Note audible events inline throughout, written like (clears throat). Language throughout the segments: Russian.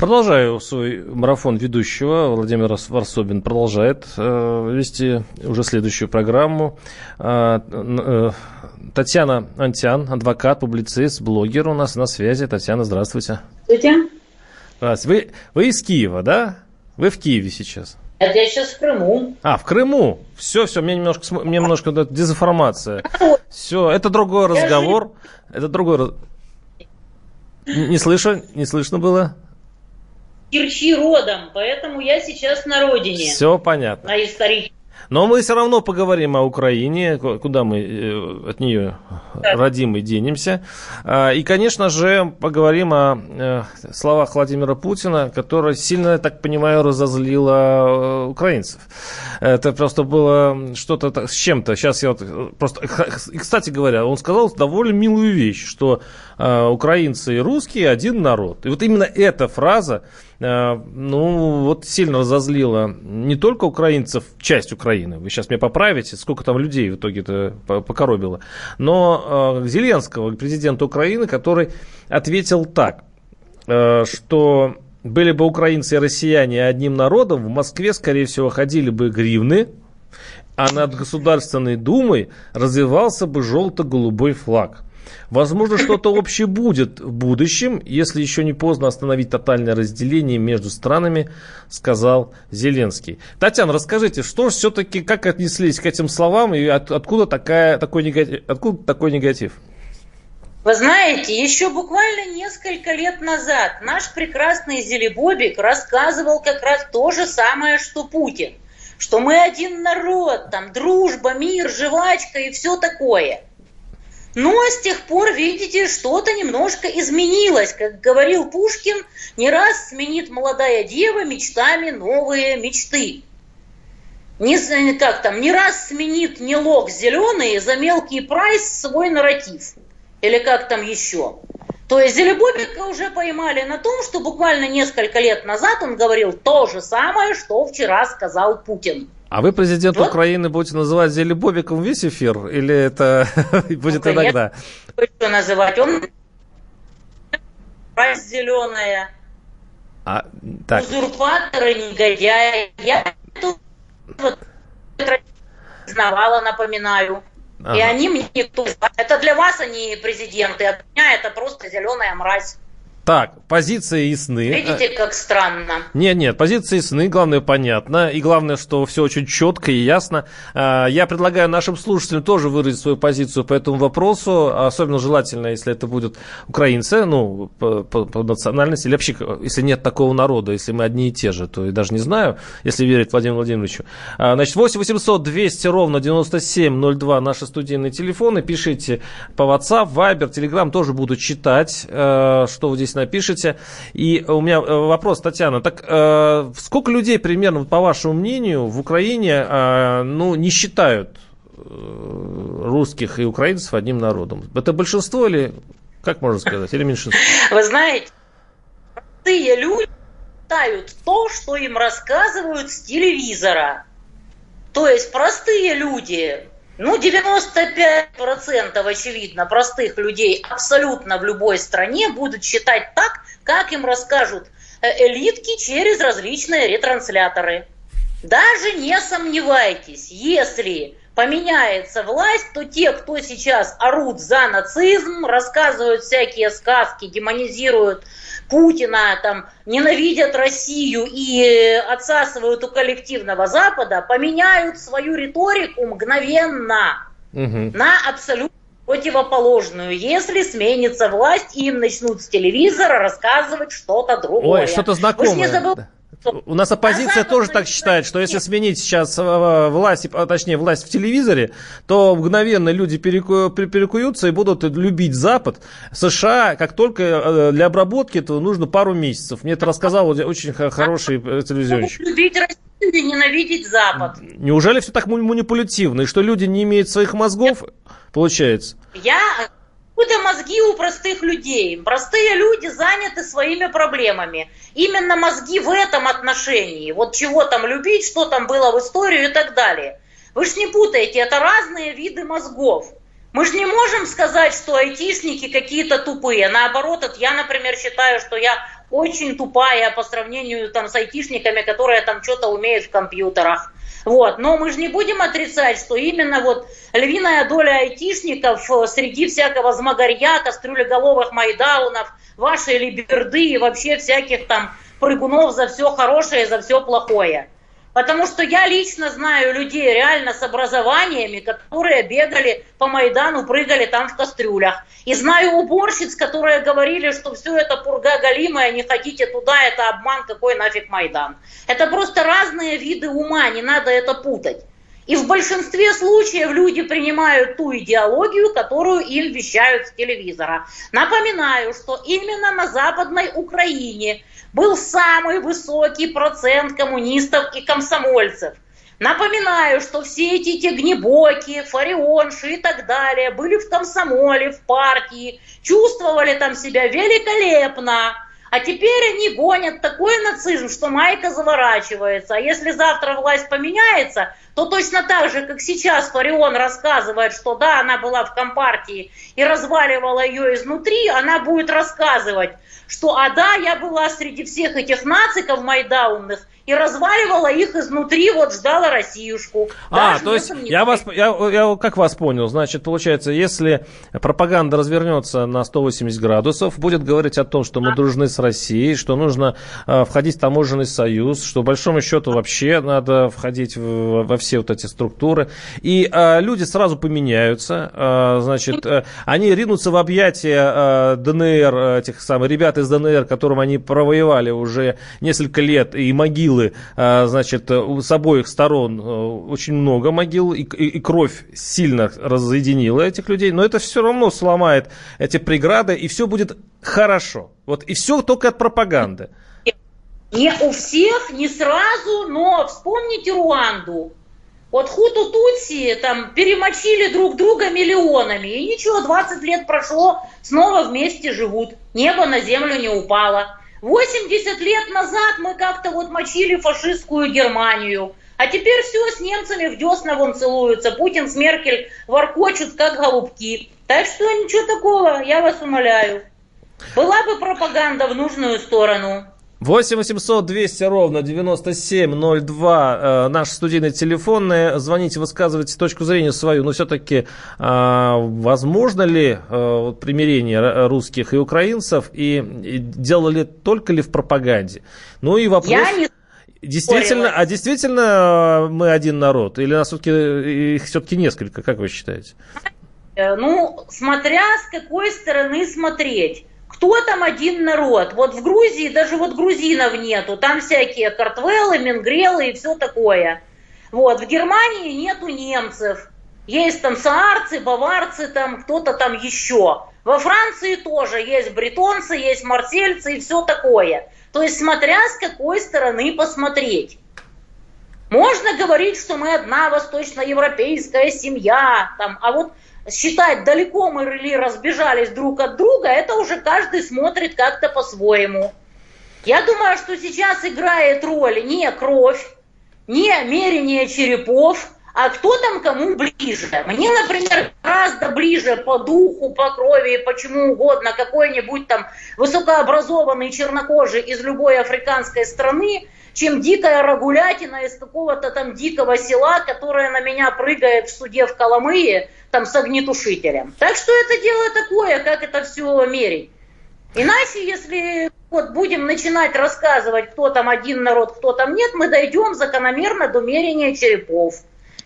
Продолжаю свой марафон ведущего. Владимир Варсобин продолжает э, вести уже следующую программу. Э, э, Татьяна Антян, адвокат, публицист, блогер у нас на связи. Татьяна, здравствуйте. Здравствуйте. Здравствуйте. Вы, вы из Киева, да? Вы в Киеве сейчас? Это я сейчас в Крыму. А, в Крыму. Все, все, мне немножко, мне немножко дезинформация. Все, это другой разговор. Это другой Не слышу, не слышно было. Кирчи родом, поэтому я сейчас на родине. Все понятно. На историческом. Но мы все равно поговорим о Украине, куда мы э, от нее да. родим и денемся. А, и, конечно же, поговорим о э, словах Владимира Путина, которое сильно, я так понимаю, разозлило э, украинцев. Это просто было что-то с чем-то. Сейчас я вот просто... И, кстати говоря, он сказал довольно милую вещь, что украинцы и русские один народ. И вот именно эта фраза ну, вот сильно разозлила не только украинцев, часть Украины, вы сейчас меня поправите, сколько там людей в итоге-то покоробило, но э, Зеленского, президента Украины, который ответил так, э, что были бы украинцы и россияне одним народом, в Москве, скорее всего, ходили бы гривны, а над Государственной Думой развивался бы желто-голубой флаг. Возможно, что-то общее будет в будущем, если еще не поздно остановить тотальное разделение между странами, сказал Зеленский. Татьяна, расскажите, что все-таки, как отнеслись к этим словам и от, откуда, такая, такой негатив, откуда такой негатив? Вы знаете, еще буквально несколько лет назад наш прекрасный Зелебобик рассказывал как раз то же самое, что Путин. Что мы один народ, там дружба, мир, жвачка и все такое – ну, а с тех пор, видите, что-то немножко изменилось. Как говорил Пушкин, не раз сменит молодая дева мечтами новые мечты. Не, как там, не раз сменит не лог зеленый за мелкий прайс свой нарратив. Или как там еще. То есть Зелебобика уже поймали на том, что буквально несколько лет назад он говорил то же самое, что вчера сказал Путин. А вы президент вот. Украины будете называть Зелебобиком весь эфир? Или это (laughs) будет ну, иногда? Что называть? Он зеленая. А, так. Узурпаторы, негодяи. Я знавала, напоминаю. Ага. И они мне? Это для вас они президенты, а для меня это просто зеленая мразь. Так, позиции ясны. Видите, как странно. Нет, нет, позиции ясны, главное понятно. И главное, что все очень четко и ясно. А, я предлагаю нашим слушателям тоже выразить свою позицию по этому вопросу. Особенно желательно, если это будут украинцы, ну, по, по, по национальности, или вообще, если нет такого народа, если мы одни и те же, то я даже не знаю, если верить Владимиру Владимировичу. А, значит, 8 800 200 ровно 9702 наши студийные телефоны. Пишите по WhatsApp, Viber, Telegram тоже буду читать, э, что вы здесь напишите. И у меня э, вопрос, Татьяна, так э, сколько людей примерно, по вашему мнению, в Украине э, ну, не считают э, русских и украинцев одним народом? Это большинство или, как можно сказать, или меньшинство? Вы знаете, простые люди считают то, что им рассказывают с телевизора. То есть простые люди, ну, 95% очевидно простых людей абсолютно в любой стране будут считать так, как им расскажут э, элитки через различные ретрансляторы. Даже не сомневайтесь, если поменяется власть, то те, кто сейчас орут за нацизм, рассказывают всякие сказки, демонизируют Путина, там, ненавидят Россию и отсасывают у коллективного Запада, поменяют свою риторику мгновенно угу. на абсолютно противоположную. Если сменится власть, им начнут с телевизора рассказывать что-то другое. Ой, что-то знакомое. Вы же не забыл... у нас оппозиция тоже так считает, что если сменить сейчас э, власть, а, точнее власть в телевизоре, то мгновенно люди переку, перекуются и будут любить Запад. США, как только э, для обработки этого нужно пару месяцев. Мне это рассказал очень хороший э, телевизионщик. Любить Россию и ненавидеть Запад. Неужели все так манипулятивно? И что люди не имеют своих мозгов, получается? Я Откуда мозги у простых людей? Простые люди заняты своими проблемами. Именно мозги в этом отношении. Вот чего там любить, что там было в истории и так далее. Вы же не путаете, это разные виды мозгов. Мы же не можем сказать, что айтишники какие-то тупые. Наоборот, вот я, например, считаю, что я очень тупая по сравнению там, с айтишниками, которые там что-то умеют в компьютерах. Вот. Но мы же не будем отрицать, что именно вот львиная доля айтишников э, среди всякого змагарья, кастрюлеголовых майдаунов, вашей либерды и вообще всяких там прыгунов за все хорошее и за все плохое. Потому что я лично знаю людей реально с образованиями, которые бегали по Майдану, прыгали там в кастрюлях. И знаю уборщиц, которые говорили, что все это пурга галимая, не хотите туда, это обман, какой нафиг Майдан. Это просто разные виды ума, не надо это путать. И в большинстве случаев люди принимают ту идеологию, которую им вещают с телевизора. Напоминаю, что именно на Западной Украине был самый высокий процент коммунистов и комсомольцев. Напоминаю, что все эти тегнебоки, фарионши и так далее были в комсомоле, в партии, чувствовали там себя великолепно. А теперь они гонят такой нацизм, что майка заворачивается. А если завтра власть поменяется, то точно так же, как сейчас Фарион рассказывает, что да, она была в Компартии и разваливала ее изнутри, она будет рассказывать, что а да, я была среди всех этих нациков майдаунных, и разваливала их изнутри, вот ждала Россиюшку. А, то есть я вас, я, я как вас понял, значит, получается, если пропаганда развернется на 180 градусов, будет говорить о том, что мы дружны с Россией, что нужно э, входить в таможенный союз, что, большому счету, вообще надо входить в, во все вот эти структуры, и э, люди сразу поменяются, э, значит, э, они ринутся в объятия э, ДНР, этих самых ребят из ДНР, которым они провоевали уже несколько лет, и могилы могилы, а, значит, с обоих сторон э, очень много могил, и, и, и кровь сильно разъединила этих людей, но это все равно сломает эти преграды, и все будет хорошо. Вот и все только от пропаганды. Не у всех, не сразу, но вспомните Руанду. Вот Хуту Тутси там перемочили друг друга миллионами. И ничего, 20 лет прошло, снова вместе живут. Небо на землю не упало. 80 лет назад мы как-то вот мочили фашистскую Германию. А теперь все с немцами в десна вон целуются. Путин с Меркель воркочут, как голубки. Так что ничего такого, я вас умоляю. Была бы пропаганда в нужную сторону. 8 800 200 ровно 9702 э, наш студийный телефон. Звоните, высказывайте точку зрения свою. Но все-таки э, возможно ли э, примирение русских и украинцев? И, и дело ли только ли в пропаганде? Ну и вопрос... Я не Действительно, а действительно мы один народ? Или нас все-таки, их все-таки несколько, как вы считаете? Э, ну, смотря с какой стороны смотреть кто там один народ? Вот в Грузии даже вот грузинов нету, там всякие картвелы, менгрелы и все такое. Вот, в Германии нету немцев, есть там саарцы, баварцы, там кто-то там еще. Во Франции тоже есть бретонцы, есть марсельцы и все такое. То есть смотря с какой стороны посмотреть. Можно говорить, что мы одна восточноевропейская семья, там, а вот считать, далеко мы или разбежались друг от друга, это уже каждый смотрит как-то по-своему. Я думаю, что сейчас играет роль не кровь, не мерение черепов, а кто там кому ближе. Мне, например, гораздо ближе по духу, по крови, почему угодно, какой-нибудь там высокообразованный чернокожий из любой африканской страны, чем дикая рагулятина из какого-то там дикого села, которая на меня прыгает в суде в Коломые, там с огнетушителем. Так что это дело такое, как это все мерить. Иначе, если вот будем начинать рассказывать, кто там один народ, кто там нет, мы дойдем закономерно до мерения черепов.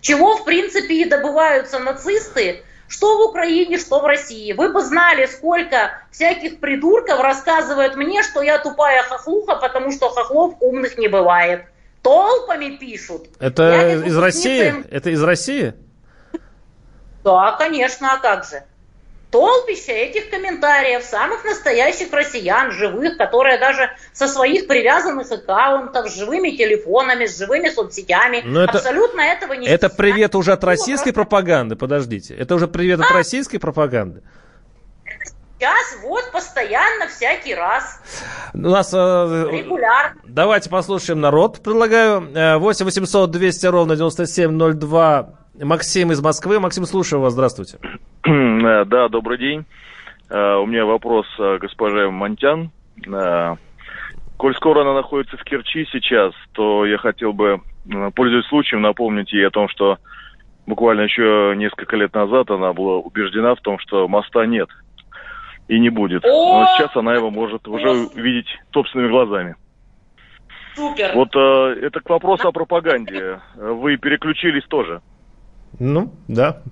Чего, в принципе, и добываются нацисты что в Украине, что в России. Вы бы знали, сколько всяких придурков рассказывают мне, что я тупая хохлуха, потому что хохлов умных не бывает. Толпами пишут. Это из России? Это из России? Да, конечно, а как же? Толпище этих комментариев самых настоящих россиян, живых, которые даже со своих привязанных аккаунтов, с живыми телефонами, с живыми соцсетями, Но это, абсолютно этого не Это привет уже от российской пропаганды, подождите. Это уже привет от российской пропаганды? Сейчас, вот, постоянно, всякий раз. У нас... Э, Регулярно. Давайте послушаем народ, предлагаю. 8 800 200 ровно 9702 Максим из Москвы. Максим, слушаю вас. Здравствуйте. Э, да, добрый день. Э, у меня вопрос э, госпоже Монтян. Коль скоро она находится в Керчи сейчас, то я хотел бы, пользуясь случаем, напомнить ей о том, что буквально еще несколько лет назад она была убеждена в том, что моста нет и не будет. Но сейчас она его может уже увидеть собственными глазами. Супер. Вот это к вопросу о пропаганде. Вы переключились тоже. Ну, да.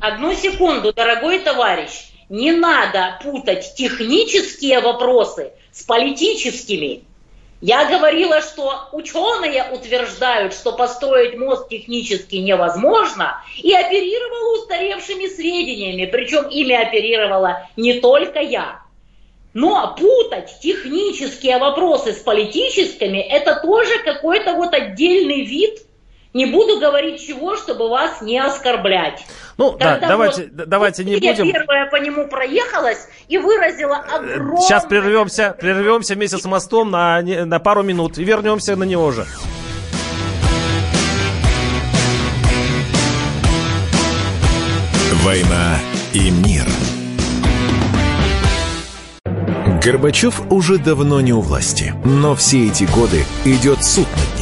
Одну секунду, дорогой товарищ. Не надо путать технические вопросы с политическими. Я говорила, что ученые утверждают, что построить мост технически невозможно, и оперировала устаревшими сведениями, причем ими оперировала не только я. Но путать технические вопросы с политическими – это тоже какой-то вот отдельный вид – не буду говорить чего, чтобы вас не оскорблять. Ну, Когда да, давайте, вот, давайте не будем... Я первая по нему проехалась и выразила огромное... Сейчас прервемся, прервемся вместе с мостом на, на пару минут и вернемся на него же. «Война и мир». Горбачев уже давно не у власти, но все эти годы идет суд над ним.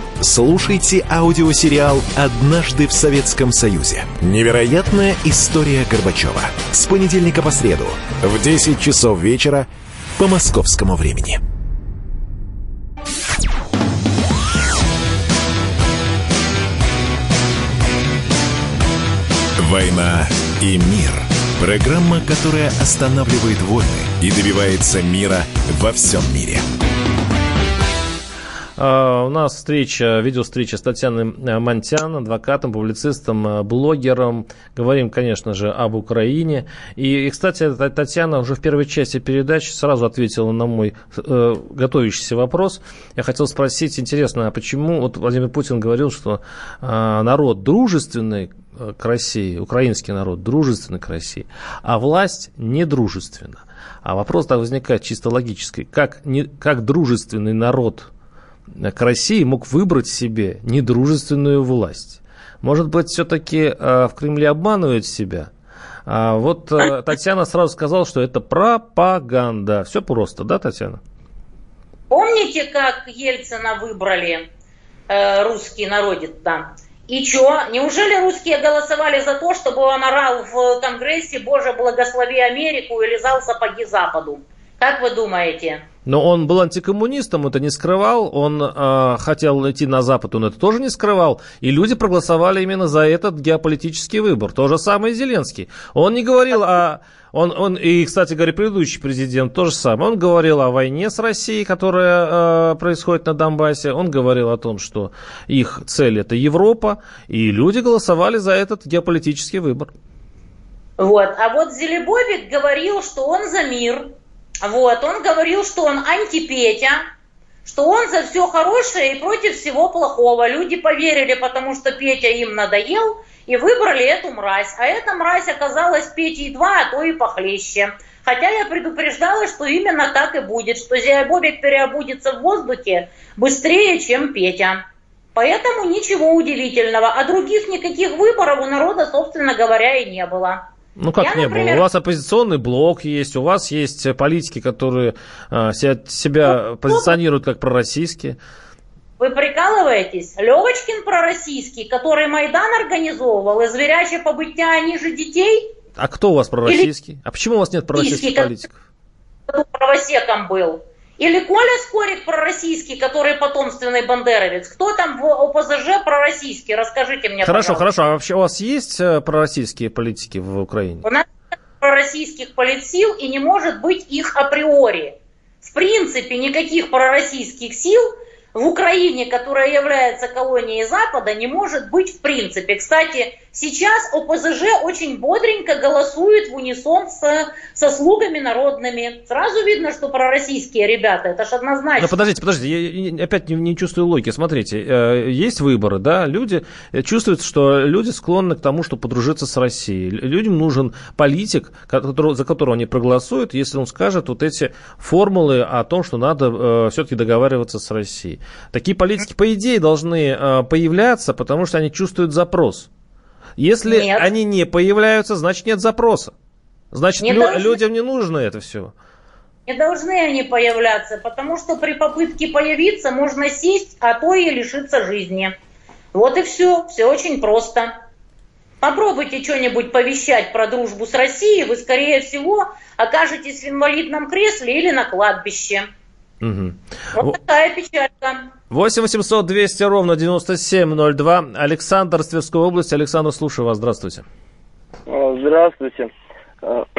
Слушайте аудиосериал «Однажды в Советском Союзе». Невероятная история Горбачева. С понедельника по среду в 10 часов вечера по московскому времени. «Война и мир» – программа, которая останавливает войны и добивается мира во всем мире. А, у нас встреча, видеовстреча с Татьяной э, Монтян, адвокатом, публицистом, э, блогером. Говорим, конечно же, об Украине. И, и, кстати, Татьяна уже в первой части передачи сразу ответила на мой э, готовящийся вопрос. Я хотел спросить, интересно, а почему вот Владимир Путин говорил, что э, народ дружественный к России, украинский народ дружественный к России, а власть недружественна. А вопрос так возникает чисто логический. Как, не, как дружественный народ к России мог выбрать себе недружественную власть. Может быть, все-таки э, в Кремле обманывают себя? А вот э, (laughs) Татьяна сразу сказала, что это пропаганда. Все просто, да, Татьяна? Помните, как Ельцина выбрали э, русский народец там? И что? Неужели русские голосовали за то, чтобы он орал в Конгрессе «Боже, благослови Америку» и лизал сапоги Западу? Как вы думаете? Но он был антикоммунистом, это не скрывал. Он э, хотел идти на Запад, он это тоже не скрывал. И люди проголосовали именно за этот геополитический выбор. То же самое и Зеленский. Он не говорил о... Он, он, и, кстати говоря, предыдущий президент то же самое. Он говорил о войне с Россией, которая э, происходит на Донбассе. Он говорил о том, что их цель это Европа. И люди голосовали за этот геополитический выбор. Вот. А вот Зелебобик говорил, что он за мир, вот, он говорил, что он антипетя, что он за все хорошее и против всего плохого. Люди поверили, потому что Петя им надоел, и выбрали эту мразь. А эта мразь оказалась Петей два, а то и похлеще. Хотя я предупреждала, что именно так и будет, что Зиабобик переобудется в воздухе быстрее, чем Петя. Поэтому ничего удивительного. А других никаких выборов у народа, собственно говоря, и не было. Ну как Я, не например... было? У вас оппозиционный блок есть, у вас есть политики, которые э, себя, себя позиционируют как пророссийские. Вы прикалываетесь? Левочкин пророссийский, который Майдан организовывал, и побытия ниже детей? А кто у вас пророссийский? Или... А почему у вас нет пророссийских политиков? Правосеком был. Или Коля Скорик пророссийский, который потомственный бандеровец. Кто там в ОПЗЖ пророссийский? Расскажите мне, Хорошо, пожалуйста. хорошо. А вообще у вас есть э, пророссийские политики в Украине? У нас нет пророссийских политсил и не может быть их априори. В принципе, никаких пророссийских сил – в Украине, которая является колонией Запада, не может быть в принципе. Кстати, сейчас ОПЗЖ очень бодренько голосует в унисон с, со слугами народными. Сразу видно, что пророссийские ребята, это ж однозначно. Но подождите, подождите, я опять не, не чувствую логики. Смотрите, э, есть выборы, да, люди э, чувствуют, что люди склонны к тому, чтобы подружиться с Россией. Людям нужен политик, который, за которого они проголосуют, если он скажет вот эти формулы о том, что надо э, все-таки договариваться с Россией. Такие политики, по идее, должны появляться, потому что они чувствуют запрос. Если нет. они не появляются, значит нет запроса. Значит, не лю- должны... людям не нужно это все. Не должны они появляться, потому что при попытке появиться можно сесть, а то и лишиться жизни. Вот и все. Все очень просто. Попробуйте что-нибудь повещать про дружбу с Россией, вы, скорее всего, окажетесь в инвалидном кресле или на кладбище. Угу. Вот такая печалька. 8 800 200 ровно 9702. Александр с Тверской области. Александр, слушаю вас. Здравствуйте. А, здравствуйте. А, (clears throat)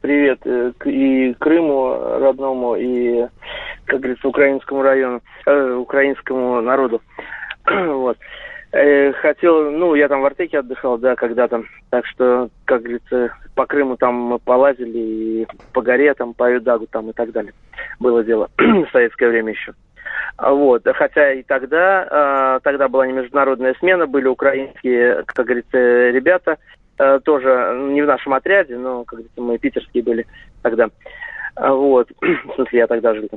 привет э, и Крыму родному, и, как говорится, украинскому району, э, украинскому народу. (clears throat) вот. Э, хотел, ну, я там в Артеке отдыхал, да, когда-то. Так что, как говорится, по Крыму там мы полазили, и по горе там, по Юдагу там и так далее. Было дело (clears throat) в советское время еще. А вот. Хотя и тогда, а, тогда была не международная смена, были украинские, как говорится, ребята, а, тоже не в нашем отряде, но, как говорится, мы питерские были тогда. Вот. (clears throat) В смысле, я тогда жил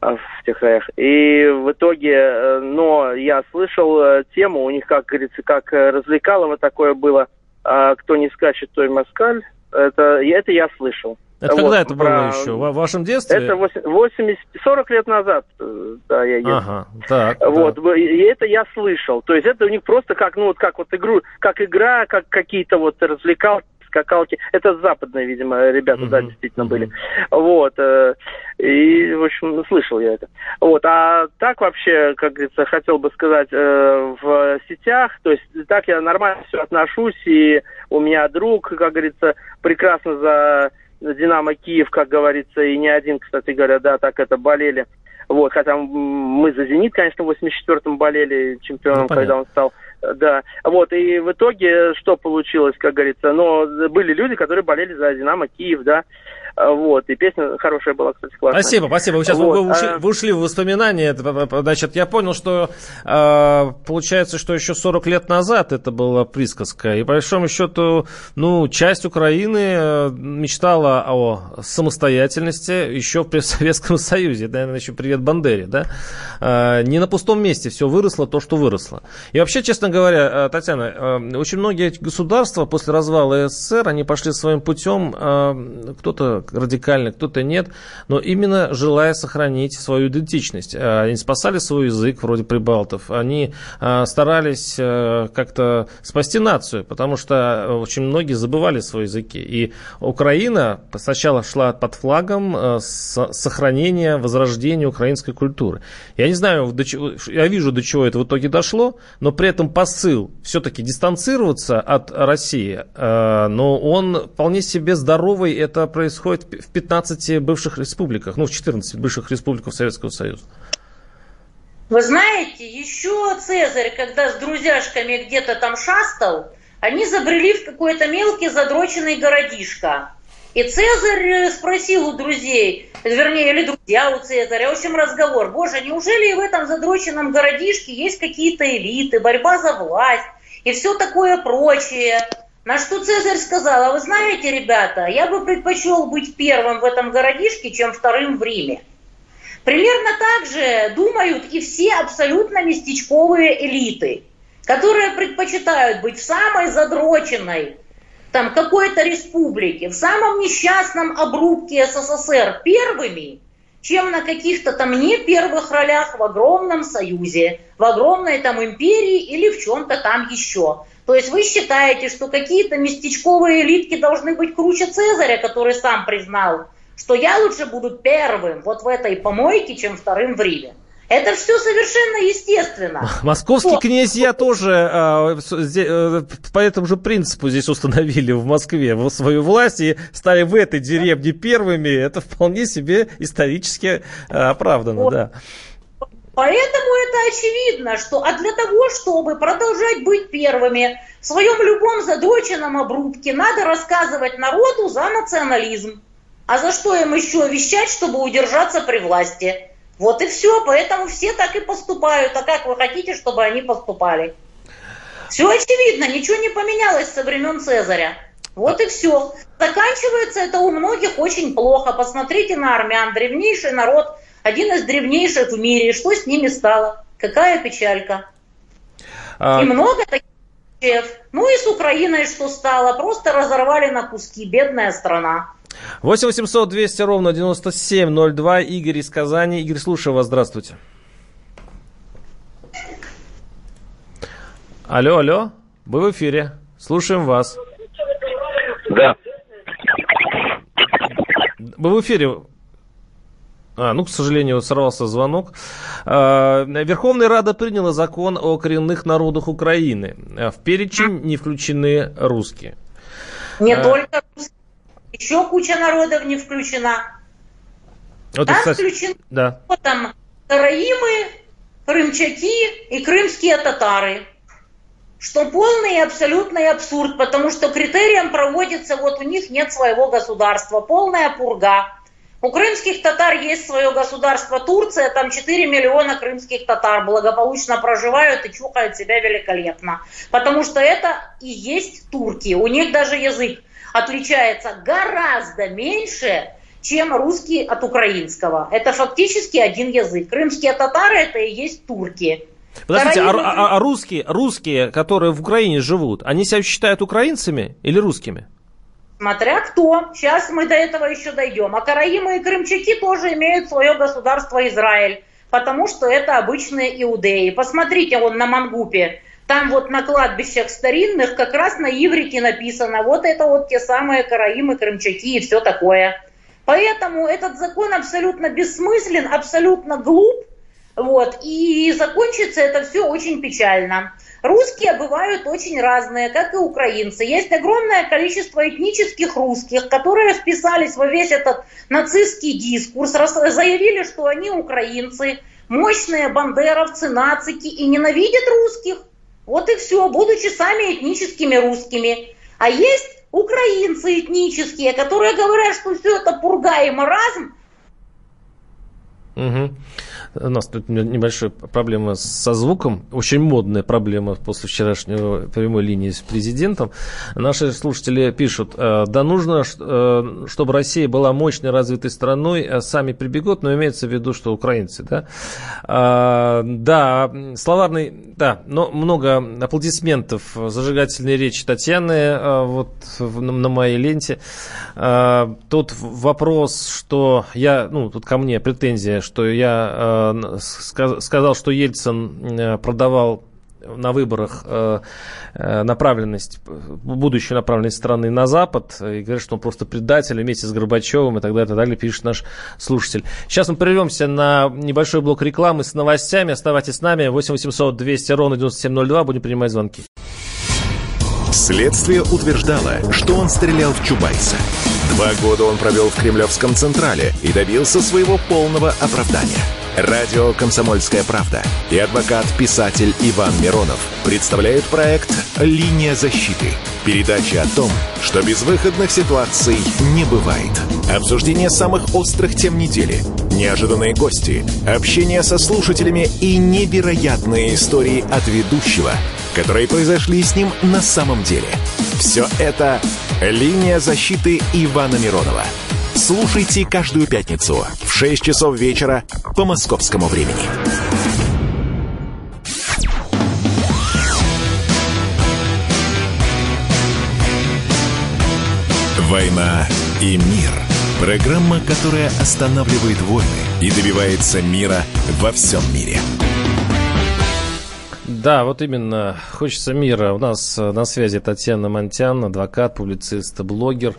там в тех краях. И в итоге, э, но я слышал э, тему, у них, как говорится, как развлекалово такое было, кто не скачет, то и москаль. Это, это я слышал. Это вот, когда это про... было еще? В вашем детстве? Это 80, 40 лет назад, э, да, я ездил. Ага, так. (laughs) Вот, да. и это я слышал. То есть это у них просто как, ну, вот как вот игру, как игра, как какие-то вот развлекалки, скакалки. Это западные, видимо, ребята, uh-huh. да, действительно uh-huh. были. Вот. Э, и, в общем, слышал я это. Вот. А так вообще, как говорится, хотел бы сказать, э, в сетях, то есть так я нормально все отношусь, и у меня друг, как говорится, прекрасно за Динамо Киев, как говорится, и не один, кстати говоря, да, так это болели. Вот, хотя мы за «Зенит», конечно, в 84-м болели чемпионом, ну, когда он стал. Да, вот, и в итоге что получилось, как говорится, но были люди, которые болели за «Динамо Киев», да, вот, и песня хорошая была, кстати, классная. Спасибо, спасибо. Вы сейчас вот, вы, ушли, а... вы ушли в воспоминания. Значит, я понял, что э, получается, что еще 40 лет назад это была присказка. И по большому счету, ну, часть Украины э, мечтала о самостоятельности еще при Советском Союзе. Наверное, еще привет Бандере, да? Э, не на пустом месте все выросло то, что выросло. И вообще, честно говоря, э, Татьяна, очень многие государства после развала СССР, они пошли своим путем, кто-то радикально, кто-то нет, но именно желая сохранить свою идентичность. А, они спасали свой язык, вроде прибалтов, они а, старались э, как-то спасти нацию, потому что очень многие забывали свои языки. И Украина сначала шла под флагом э, сохранения, возрождения украинской культуры. Я не знаю, я вижу, до чего это в итоге дошло, но при этом посыл все-таки дистанцироваться от России, э, но он вполне себе здоровый, это происходит происходит в 15 бывших республиках, ну, в 14 бывших республиках Советского Союза. Вы знаете, еще Цезарь, когда с друзьяшками где-то там шастал, они забрели в какой-то мелкий задроченный городишко. И Цезарь спросил у друзей, вернее, или друзья у Цезаря, в общем, разговор, боже, неужели в этом задроченном городишке есть какие-то элиты, борьба за власть и все такое прочее? На что Цезарь сказал, а вы знаете, ребята, я бы предпочел быть первым в этом городишке, чем вторым в Риме. Примерно так же думают и все абсолютно местечковые элиты, которые предпочитают быть в самой задроченной там какой-то республике, в самом несчастном обрубке СССР первыми, чем на каких-то там не первых ролях в огромном союзе, в огромной там империи или в чем-то там еще. То есть вы считаете, что какие-то местечковые элитки должны быть круче Цезаря, который сам признал, что я лучше буду первым вот в этой помойке, чем вторым в Риме. Это все совершенно естественно. (laughs) Московский Что? князь я тоже а, э, по этому же принципу здесь установили в Москве в свою власть и стали в этой деревне первыми. Это вполне себе исторически а, оправдано, вот. да. Поэтому это очевидно, что а для того, чтобы продолжать быть первыми в своем любом задоченном обрубке, надо рассказывать народу за национализм. А за что им еще вещать, чтобы удержаться при власти? Вот и все, поэтому все так и поступают. А как вы хотите, чтобы они поступали? Все очевидно, ничего не поменялось со времен Цезаря. Вот и все. Заканчивается это у многих очень плохо. Посмотрите на армян, древнейший народ – один из древнейших в мире. Что с ними стало? Какая печалька. А... И много таких ну и с Украиной что стало? Просто разорвали на куски. Бедная страна. 8 800 200 ровно 9702. Игорь из Казани. Игорь, слушаю вас. Здравствуйте. Алло, алло. Вы в эфире. Слушаем вас. Да. Вы в эфире. А, ну, к сожалению, сорвался звонок. А, Верховная Рада приняла закон о коренных народах Украины. В перечень не включены русские. Не а... только русские. Еще куча народов не включена. Вот Там кстати, включены да. там караимы, крымчаки и крымские татары. Что полный и абсолютный абсурд, потому что критерием проводится, вот у них нет своего государства, полная пурга. У крымских татар есть свое государство Турция, там 4 миллиона крымских татар благополучно проживают и чухают себя великолепно. Потому что это и есть турки. У них даже язык отличается гораздо меньше, чем русский от украинского. Это фактически один язык. Крымские татары это и есть турки. Подождите, а, а, а русские, русские, которые в Украине живут, они себя считают украинцами или русскими? Смотря кто. Сейчас мы до этого еще дойдем. А караимы и крымчаки тоже имеют свое государство Израиль, потому что это обычные иудеи. Посмотрите, он на Мангупе. Там вот на кладбищах старинных как раз на иврике написано, вот это вот те самые караимы, крымчаки и все такое. Поэтому этот закон абсолютно бессмыслен, абсолютно глуп, вот, и закончится это все очень печально. Русские бывают очень разные, как и украинцы. Есть огромное количество этнических русских, которые вписались во весь этот нацистский дискурс, заявили, что они украинцы, мощные бандеровцы, нацики и ненавидят русских. Вот и все, будучи сами этническими русскими. А есть украинцы этнические, которые говорят, что все это пурга и маразм. Угу. У нас тут небольшая проблема со звуком, очень модная проблема после вчерашнего прямой линии с президентом. Наши слушатели пишут, «Э, да нужно, э, чтобы Россия была мощной, развитой страной, а сами прибегут, но имеется в виду, что украинцы, да? А, да, словарный, да, но много аплодисментов зажигательной речи Татьяны э, вот на моей ленте. Тут вопрос, что я, ну, тут ко мне претензия, что я сказал, что Ельцин э, продавал на выборах э, э, направленность, будущую направленность страны на Запад, и говорит, что он просто предатель вместе с Горбачевым и так далее, и так далее, пишет наш слушатель. Сейчас мы прервемся на небольшой блок рекламы с новостями. Оставайтесь с нами. 8 800 200 ровно 9702. Будем принимать звонки. Следствие утверждало, что он стрелял в Чубайса. Два года он провел в Кремлевском Централе и добился своего полного оправдания – Радио «Комсомольская правда» и адвокат-писатель Иван Миронов представляют проект «Линия защиты». Передача о том, что безвыходных ситуаций не бывает. Обсуждение самых острых тем недели, неожиданные гости, общение со слушателями и невероятные истории от ведущего, которые произошли с ним на самом деле. Все это «Линия защиты» Ивана Миронова – Слушайте каждую пятницу в 6 часов вечера по московскому времени. «Война и мир» – Программа, которая останавливает войны и добивается мира во всем мире. Да, вот именно. Хочется мира. У нас э, на связи Татьяна Монтян, адвокат, публицист, блогер.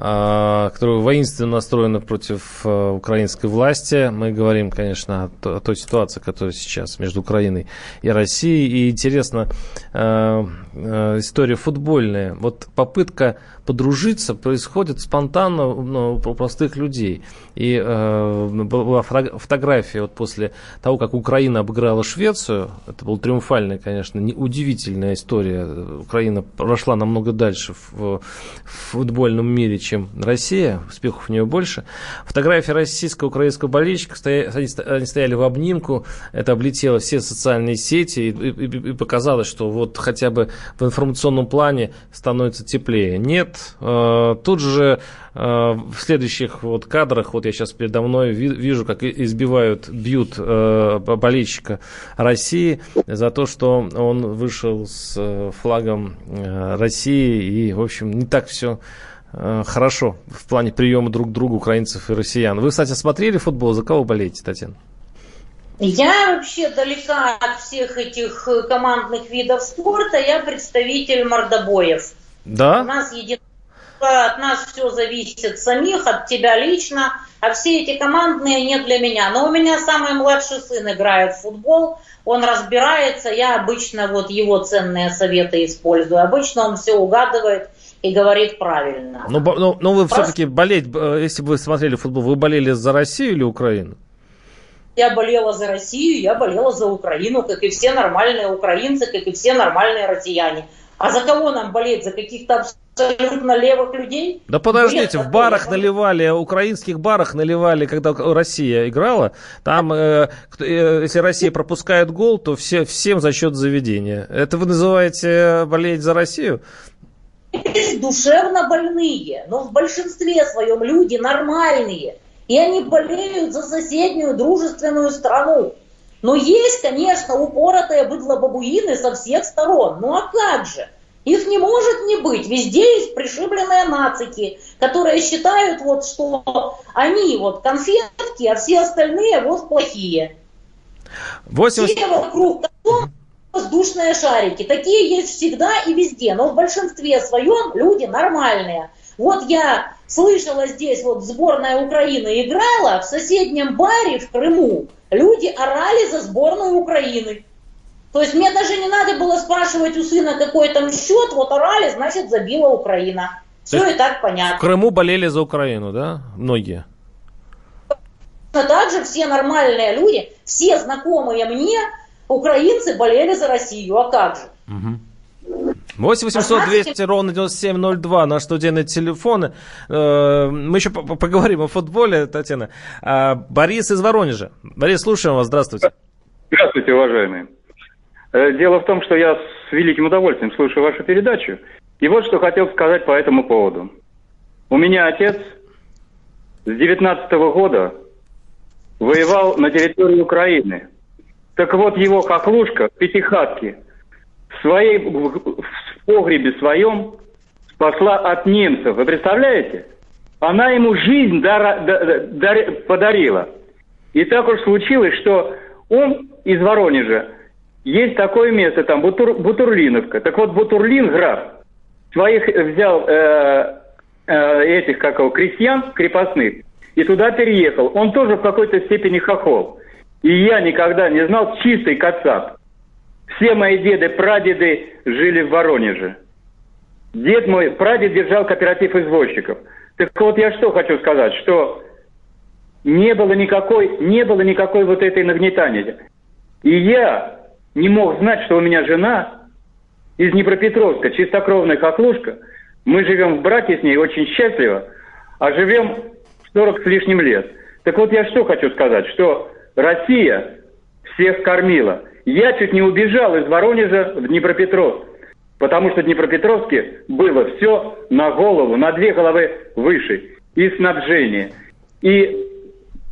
А, которые воинственно настроены против э, украинской власти. Мы говорим, конечно, о той ситуации, которая сейчас между Украиной и Россией. И интересно, э, история футбольная. Вот попытка подружиться происходит спонтанно ну, у простых людей. И была фотография вот после того, как Украина обыграла Швецию. Это была триумфальная, конечно, удивительная история. Украина прошла намного дальше в футбольном мире, чем Россия. Успехов у нее больше. Фотография российско-украинского болельщика. Они стояли в обнимку. Это облетело все социальные сети. И, и, и показалось, что вот хотя бы в информационном плане становится теплее. Нет, Э, тут же э, в следующих вот кадрах, вот я сейчас передо мной вижу, как избивают, бьют э, болельщика России за то, что он вышел с флагом России и, в общем, не так все хорошо в плане приема друг друга украинцев и россиян. Вы, кстати, смотрели футбол? За кого болеете, Татьяна? Я вообще далека от всех этих командных видов спорта. Я представитель мордобоев. Да? У нас един от нас все зависит самих, от тебя лично, а все эти командные не для меня. Но у меня самый младший сын играет в футбол, он разбирается, я обычно вот его ценные советы использую. Обычно он все угадывает и говорит правильно. Но, ну, но, но ну, вы Просто... все-таки болеть, э, если бы вы смотрели футбол, вы болели за Россию или Украину? Я болела за Россию, я болела за Украину, как и все нормальные украинцы, как и все нормальные россияне. А за кого нам болеть? За каких-то абсолютно левых людей? Да подождите, в барах наливали, украинских барах наливали, когда Россия играла. Там, э, э, если Россия пропускает гол, то все, всем за счет заведения. Это вы называете болеть за Россию? Душевно больные, но в большинстве своем люди нормальные. И они болеют за соседнюю дружественную страну. Но есть, конечно, упоротые быдло-бабуины со всех сторон. Ну а как же? Их не может не быть. Везде есть пришибленные нацики, которые считают, вот, что они вот конфетки, а все остальные вот плохие. 80... Все вокруг воздушные шарики. Такие есть всегда и везде, но в большинстве своем люди нормальные. Вот я слышала здесь, вот сборная Украины играла в соседнем баре в Крыму люди орали за сборную Украины. То есть мне даже не надо было спрашивать у сына, какой там счет, вот орали, значит, забила Украина. Все и так понятно. В Крыму болели за Украину, да? Многие. А также все нормальные люди, все знакомые мне, украинцы болели за Россию. А как же? Угу. 8 800 200 ровно 9702, наш студийный телефон. Э, мы еще поговорим о футболе, Татьяна. А, Борис из Воронежа. Борис, слушаем вас. Здравствуйте. Здравствуйте, уважаемые. Э, дело в том, что я с великим удовольствием слушаю вашу передачу. И вот что хотел сказать по этому поводу. У меня отец с 19 -го года воевал на территории Украины. Так вот, его хохлушка в пятихатке в, своей, в погребе своем спасла от немцев. Вы представляете? Она ему жизнь дар, дар, дар, подарила. И так уж случилось, что он из Воронежа, есть такое место там, Бутур, Бутурлиновка. Так вот, Бутурлин, граф, своих взял э, э, этих, как его, крестьян крепостных, и туда переехал. Он тоже в какой-то степени хохол. И я никогда не знал чистый кацап. Все мои деды, прадеды жили в Воронеже. Дед мой, прадед держал кооператив извозчиков. Так вот я что хочу сказать, что не было никакой, не было никакой вот этой нагнетания. И я не мог знать, что у меня жена из Днепропетровска, чистокровная хохлушка. Мы живем в браке с ней очень счастливо, а живем 40 с лишним лет. Так вот я что хочу сказать, что Россия всех кормила. Я чуть не убежал из Воронежа в Днепропетровск, потому что в Днепропетровске было все на голову, на две головы выше. И снабжение, и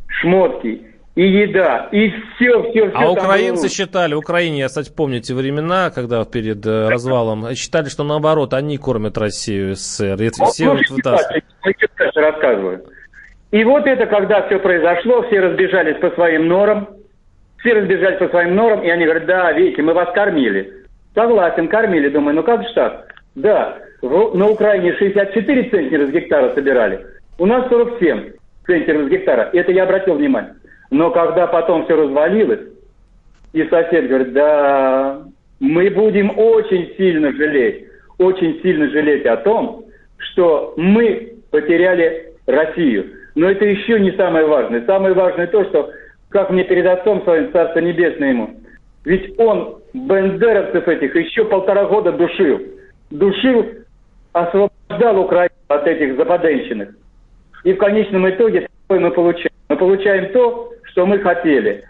шмотки, и еда, и все, все, все. А украинцы было. считали, Украине, я, кстати, помните времена, когда перед э, развалом, считали, что наоборот, они кормят Россию, СССР. Все ну, вот, вот, рассказываю. И вот это, когда все произошло, все разбежались по своим норам, все разбежались по своим норам, и они говорят, да, видите, мы вас кормили. Согласен, кормили. Думаю, ну как же так? Да, в, на Украине 64 центнера с гектара собирали, у нас 47 центнеров с гектара. Это я обратил внимание. Но когда потом все развалилось, и сосед говорит, да, мы будем очень сильно жалеть, очень сильно жалеть о том, что мы потеряли Россию. Но это еще не самое важное. Самое важное то, что, как мне перед отцом своим, Царство Небесное ему, ведь он бендеровцев этих еще полтора года душил. Душил, освобождал Украину от этих западенщинных. И в конечном итоге мы получаем? Мы получаем то, что мы хотели.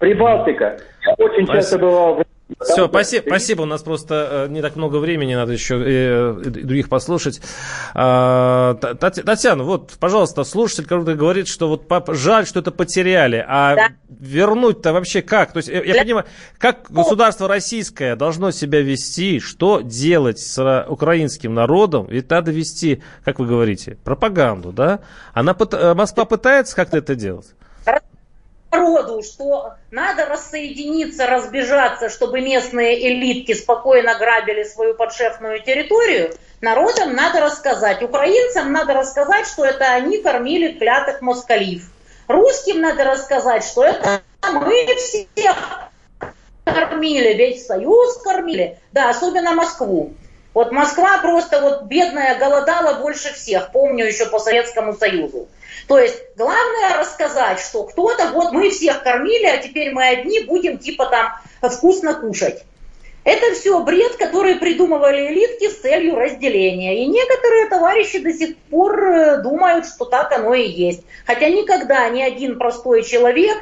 Прибалтика. Я очень Спасибо. часто бывал в все, спасибо, спасибо. У нас просто э, не так много времени, надо еще э, других послушать. А, Татьяна, вот, пожалуйста, слушатель который говорит, что вот папа, жаль, что это потеряли, а да. вернуть-то вообще как? То есть я, я понимаю, как государство российское должно себя вести, что делать с украинским народом? Ведь надо вести, как вы говорите, пропаганду, да? Она, э, Москва пытается как-то это делать? Народу, что надо рассоединиться, разбежаться, чтобы местные элитки спокойно грабили свою подшефную территорию, народам надо рассказать. Украинцам надо рассказать, что это они кормили клятых москалив. Русским надо рассказать, что это мы всех кормили, весь Союз кормили, да, особенно Москву. Вот Москва просто вот бедная голодала больше всех, помню еще по Советскому Союзу. То есть главное рассказать, что кто-то, вот мы всех кормили, а теперь мы одни будем типа там вкусно кушать. Это все бред, который придумывали элитки с целью разделения. И некоторые товарищи до сих пор э, думают, что так оно и есть. Хотя никогда ни один простой человек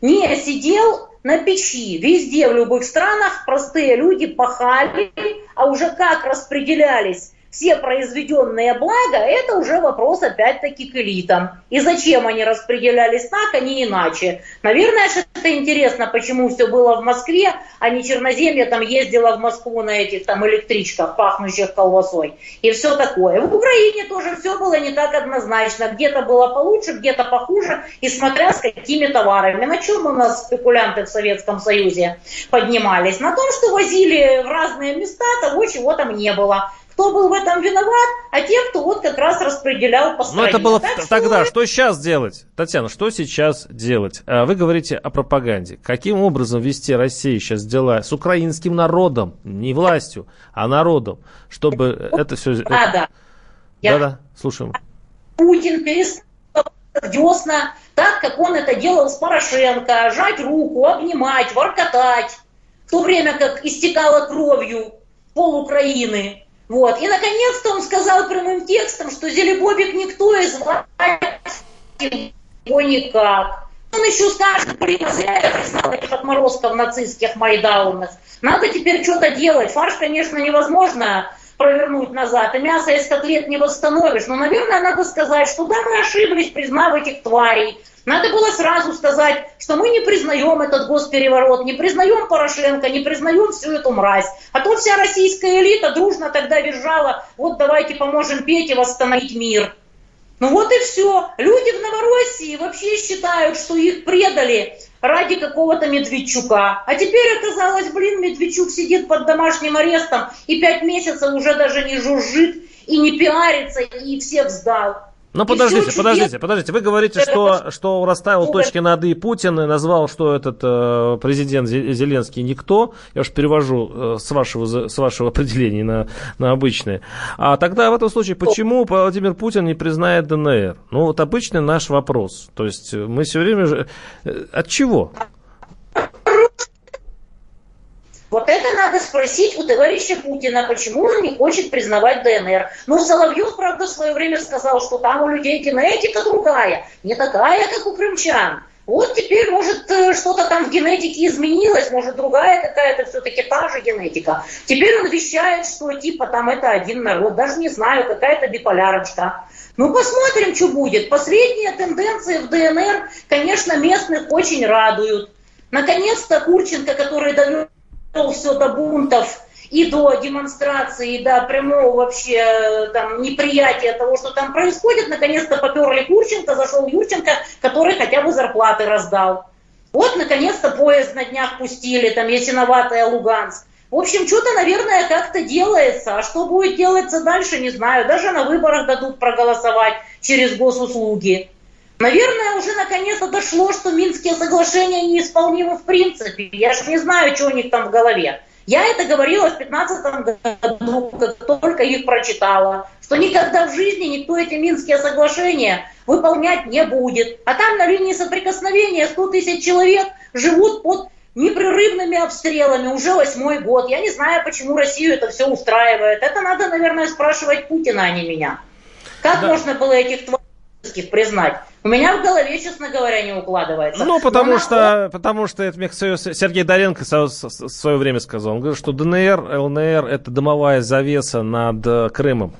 не сидел на печи. Везде, в любых странах, простые люди пахали, а уже как распределялись все произведенные блага, это уже вопрос опять-таки к элитам. И зачем они распределялись так, а не иначе. Наверное, это интересно, почему все было в Москве, а не Черноземье там ездила в Москву на этих там электричках, пахнущих колбасой. И все такое. В Украине тоже все было не так однозначно. Где-то было получше, где-то похуже, и смотря с какими товарами. На чем у нас спекулянты в Советском Союзе поднимались? На том, что возили в разные места того, чего там не было кто был в этом виноват, а те, кто вот как раз распределял по стране. Ну, это было так тогда. Что... сейчас делать? Татьяна, что сейчас делать? А, вы говорите о пропаганде. Каким образом вести Россию сейчас дела с украинским народом, не властью, а народом, чтобы это все... Да, да. Да-да, слушаем. Путин перестал десна, так как он это делал с Порошенко, жать руку, обнимать, воркотать, в то время как истекала кровью пол Украины. Вот. И, наконец-то, он сказал прямым текстом, что Зелебобик никто и звать его никак. Он еще скажет, блин, зря я признал этих отморозков нацистских майдаунах. Надо теперь что-то делать. Фарш, конечно, невозможно провернуть назад, и мясо из котлет не восстановишь. Но, наверное, надо сказать, что да, мы ошиблись, признав этих тварей. Надо было сразу сказать, что мы не признаем этот госпереворот, не признаем Порошенко, не признаем всю эту мразь. А то вся российская элита дружно тогда визжала, вот давайте поможем Пете восстановить мир. Ну вот и все. Люди в Новороссии вообще считают, что их предали ради какого-то Медведчука. А теперь оказалось, блин, Медведчук сидит под домашним арестом и пять месяцев уже даже не жужжит и не пиарится, и всех сдал. Ну, подождите, подождите, подождите. Вы говорите, что, что расставил точки над «и» Путин и назвал, что этот э, президент Зеленский никто. Я уж перевожу э, с, вашего, с вашего определения на, на обычное. А тогда в этом случае, почему Владимир Путин не признает ДНР? Ну, вот обычный наш вопрос. То есть мы все время... Э, от чего? Вот это надо спросить у товарища Путина, почему он не хочет признавать ДНР. Ну, Соловьев, правда, в свое время сказал, что там у людей генетика другая, не такая, как у крымчан. Вот теперь, может, э, что-то там в генетике изменилось, может, другая какая-то все-таки та же генетика. Теперь он вещает, что типа там это один народ, даже не знаю, какая-то биполярочка. Ну, посмотрим, что будет. Последние тенденции в ДНР, конечно, местных очень радуют. Наконец-то Курченко, который довел все до бунтов и до демонстрации, и до прямого вообще э, там, неприятия того, что там происходит, наконец-то поперли Курченко, зашел Юрченко, который хотя бы зарплаты раздал. Вот, наконец-то, поезд на днях пустили, там, Ясиноватая, Луганск. В общем, что-то, наверное, как-то делается. А что будет делаться дальше, не знаю. Даже на выборах дадут проголосовать через госуслуги. Наверное, уже наконец-то дошло, что Минские соглашения неисполнимы в принципе. Я же не знаю, что у них там в голове. Я это говорила в 15 году, как только их прочитала, что никогда в жизни никто эти Минские соглашения выполнять не будет. А там на линии соприкосновения 100 тысяч человек живут под непрерывными обстрелами уже восьмой год. Я не знаю, почему Россию это все устраивает. Это надо, наверное, спрашивать Путина, а не меня. Как да. можно было этих тварей признать? У меня в голове, честно говоря, не укладывается. Ну, потому Но что, потому что это мне Сергей Доренко в свое время сказал. Он говорит, что ДНР, ЛНР – это дымовая завеса над э, Крымом.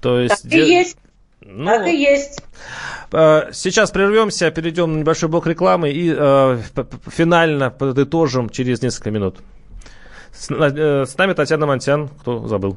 То есть... Так и есть. Ну, так и есть. Э, сейчас прервемся, перейдем на небольшой блок рекламы и э, финально подытожим через несколько минут. С, э, с нами Татьяна Монтян, кто забыл.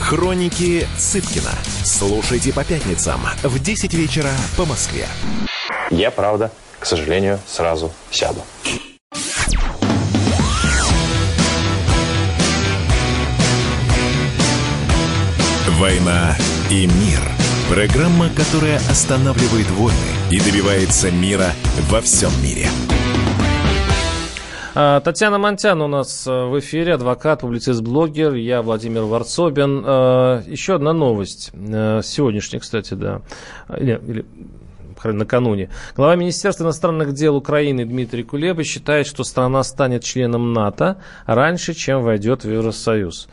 Хроники Цыпкина. Слушайте по пятницам в 10 вечера по Москве. Я, правда, к сожалению, сразу сяду. «Война и мир» Программа, которая останавливает войны и добивается мира во всем мире. А, Татьяна Монтян у нас э, в эфире, адвокат, публицист, блогер. Я Владимир Варцобин. А, еще одна новость. Э, сегодняшняя, кстати, да. Или, или накануне. Глава Министерства иностранных дел Украины Дмитрий Кулеба считает, что страна станет членом НАТО раньше, чем войдет в Евросоюз.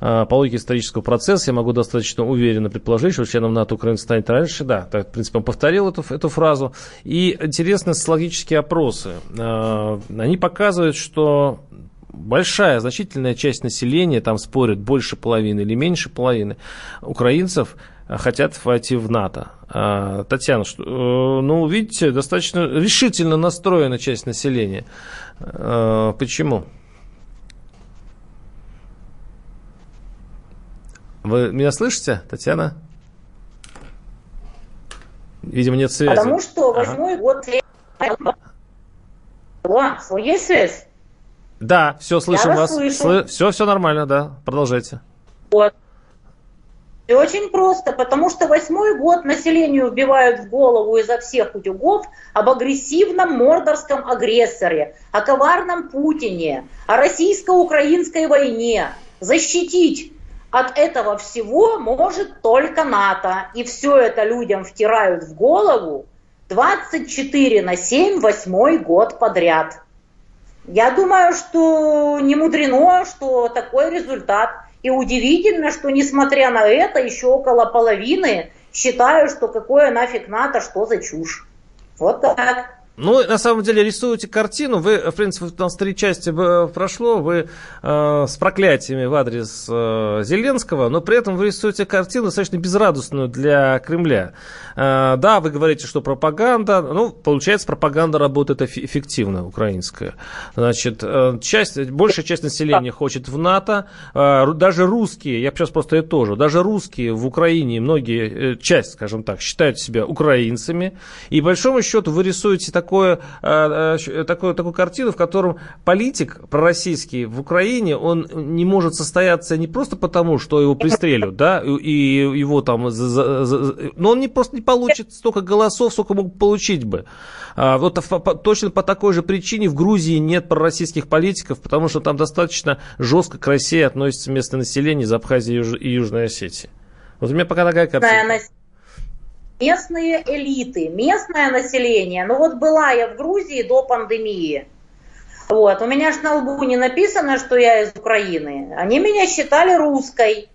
А, по логике исторического процесса я могу достаточно уверенно предположить, что членом НАТО Украина станет раньше. Да, так, в принципе, он повторил эту, эту фразу. И интересные социологические опросы. А, они показывают, что большая, значительная часть населения, там спорят больше половины или меньше половины украинцев, хотят войти в НАТО. А, Татьяна, э, ну, видите, достаточно решительно настроена часть населения. Почему? Вы меня слышите, Татьяна? Видимо, нет связи. Потому что восьмой ага. год... О, есть связь? Да, все, слышим Я вас. вас. Слышу. Все, все нормально, да. Продолжайте. Вот. И очень просто, потому что восьмой год населению убивают в голову изо всех утюгов об агрессивном мордорском агрессоре, о коварном Путине, о российско-украинской войне. Защитить от этого всего может только НАТО. И все это людям втирают в голову 24 на 7, восьмой год подряд. Я думаю, что не мудрено, что такой результат. И удивительно, что несмотря на это, еще около половины считают, что какое нафиг НАТО, что за чушь. Вот так. Ну, на самом деле, рисуете картину. Вы, в принципе, у нас три части прошло. Вы э, с проклятиями в адрес э, Зеленского, но при этом вы рисуете картину достаточно безрадостную для Кремля. Э, да, вы говорите, что пропаганда. Ну, получается, пропаганда работает эффективно, украинская. Значит, э, часть, большая часть населения хочет в НАТО. Э, даже русские, я сейчас просто это тоже, даже русские в Украине, многие, э, часть, скажем так, считают себя украинцами. И, большому счету, вы рисуете так такое, э, э, такое, такую картину, в котором политик пророссийский в Украине, он не может состояться не просто потому, что его пристрелят, да, и его там, но он не просто не получит столько голосов, сколько мог получить бы. А, вот точно по такой же причине в Грузии нет пророссийских политиков, потому что там достаточно жестко к России относится местное население из Абхазии и Южной Осетии. Вот у меня пока такая картина местные элиты, местное население. Ну вот была я в Грузии до пандемии. Вот, у меня же на лбу не написано, что я из Украины. Они меня считали русской.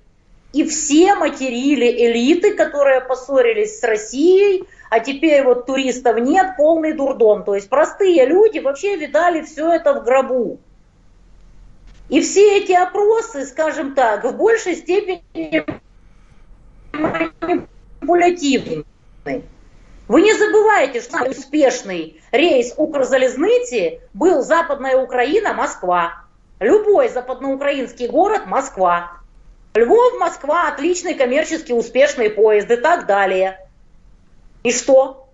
И все материли элиты, которые поссорились с Россией, а теперь вот туристов нет, полный дурдом. То есть простые люди вообще видали все это в гробу. И все эти опросы, скажем так, в большей степени манипулятивны. Вы не забывайте, что успешный рейс Укрзалезницы был Западная Украина, Москва. Любой западноукраинский город – Москва. Львов, Москва – отличный коммерчески успешный поезд и так далее. И что?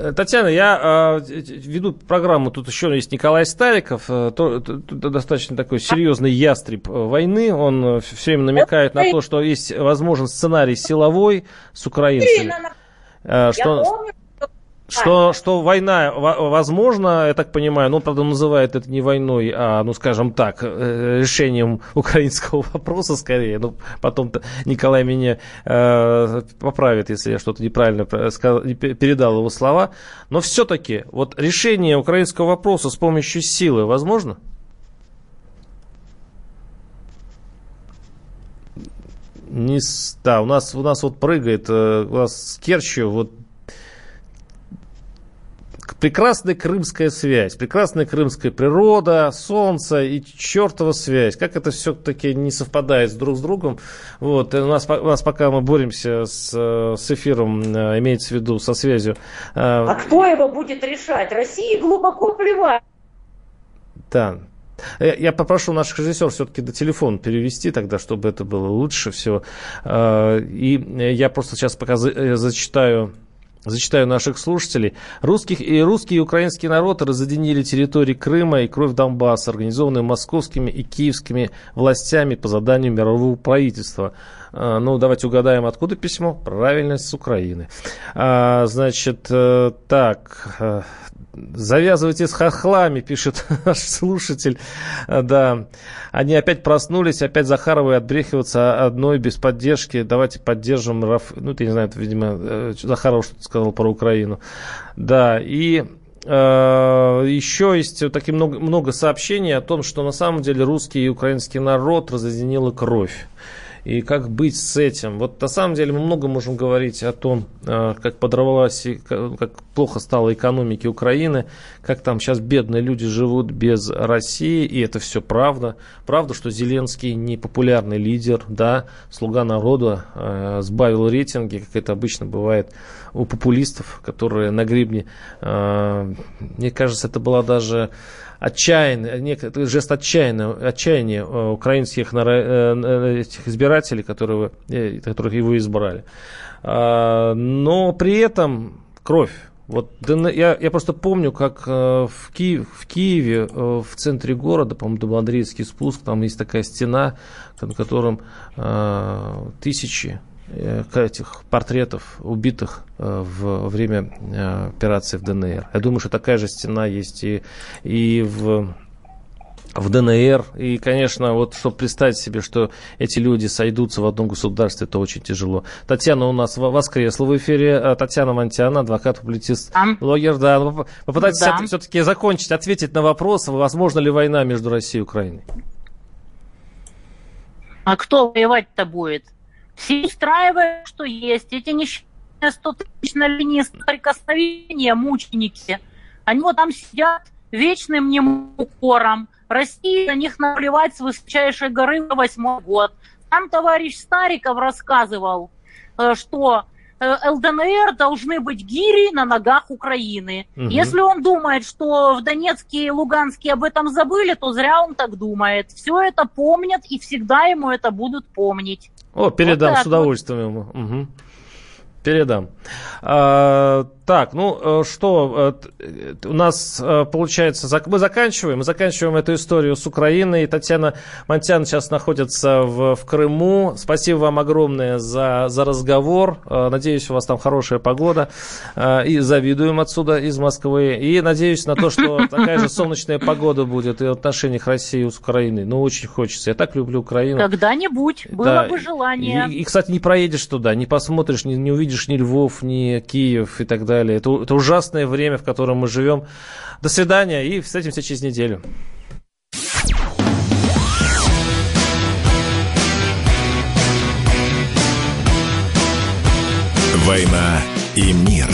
Э, Татьяна, я э, веду программу, тут еще есть Николай Стариков, э, то, то, то, достаточно такой серьезный ястреб э, войны, он все время намекает на то, что есть возможен сценарий силовой с украинцами. Э, что... Я помню, что, что война возможна, я так понимаю, ну, правда, называет это не войной, а, ну, скажем так, э, решением украинского (laughs) вопроса скорее. Ну, потом Николай меня э, поправит, если я что-то неправильно сказал, передал его слова. Но все-таки вот решение украинского вопроса с помощью силы возможно? Не, да, у нас, у нас вот прыгает, э, у нас с Керчью вот прекрасная крымская связь, прекрасная крымская природа, солнце и чертова связь. Как это все-таки не совпадает друг с другом. Вот, у нас, у нас пока мы боремся с, с эфиром, э, имеется в виду со связью. Э, а кто его будет решать? России глубоко плевать. Да, я попрошу наших режиссеров все-таки до телефона перевести тогда, чтобы это было лучше всего. Э, и я просто сейчас пока зачитаю Зачитаю наших слушателей. Русских и русские и украинские народы разъединили территории Крыма и кровь Донбасса, организованные московскими и киевскими властями по заданию мирового правительства. А, ну, давайте угадаем, откуда письмо. Правильно, с Украины. А, значит, э, так, э, Завязывайте с хохлами, пишет (laughs) наш слушатель. Да, они опять проснулись, опять Захаровы отбрехиваться одной без поддержки. Давайте поддержим Раф... Ну, ты не знаю, это, видимо, э, Захаров что-то сказал про Украину. Да, и э, еще есть вот такие много, много сообщений о том, что на самом деле русский и украинский народ разъединила кровь и как быть с этим. Вот на самом деле мы много можем говорить о том, э, как подорвалась, как плохо стало экономике Украины, как там сейчас бедные люди живут без России, и это все правда. Правда, что Зеленский не популярный лидер, да, слуга народа, э, сбавил рейтинги, как это обычно бывает у популистов, которые на гребне, э, мне кажется, это была даже отчаянный, некий жест отчаяния, отчаяния э, украинских э, э, этих избирателей, которые, которых его избрали. А, но при этом кровь. Вот я, я просто помню, как в, Киев, в Киеве, в центре города, по-моему, Домоандрейский спуск, там есть такая стена, на котором тысячи этих портретов убитых э, в время э, операции в ДНР. Я думаю, что такая же стена есть и, и в в ДНР. И, конечно, вот чтобы представить себе, что эти люди сойдутся в одном государстве, это очень тяжело. Татьяна у нас воскресла в эфире. Татьяна Монтяна, адвокат, публицист, да. блогер. Да, попытайтесь да. все-таки закончить, ответить на вопрос, возможно ли война между Россией и Украиной. А кто воевать-то будет? Все устраивают, что есть. Эти несчастные 100 тысяч на линии соприкосновения, мученики, они вот там сидят вечным ним укором. России на них наплевать с высочайшей горы на восьмой год. Там товарищ Стариков рассказывал, э, что ЛДНР должны быть гири на ногах Украины. Угу. Если он думает, что в Донецке и Луганске об этом забыли, то зря он так думает. Все это помнят и всегда ему это будут помнить. О, передам вот с удовольствием вот. ему. Угу. Передам. А, Так, ну что, у нас получается, мы заканчиваем, мы заканчиваем эту историю с Украиной. Татьяна Монтян сейчас находится в, в Крыму. Спасибо вам огромное за, за разговор. Надеюсь, у вас там хорошая погода. И завидуем отсюда, из Москвы. И надеюсь на то, что (laughs) такая же солнечная погода будет и в отношениях России с Украиной. Ну, очень хочется. Я так люблю Украину. Когда-нибудь. Было да. бы желание. И, и, кстати, не проедешь туда, не посмотришь, не, не увидишь ни Львов, ни Киев и так далее. Это, это ужасное время, в котором мы живем. До свидания и встретимся через неделю. «Война и мир».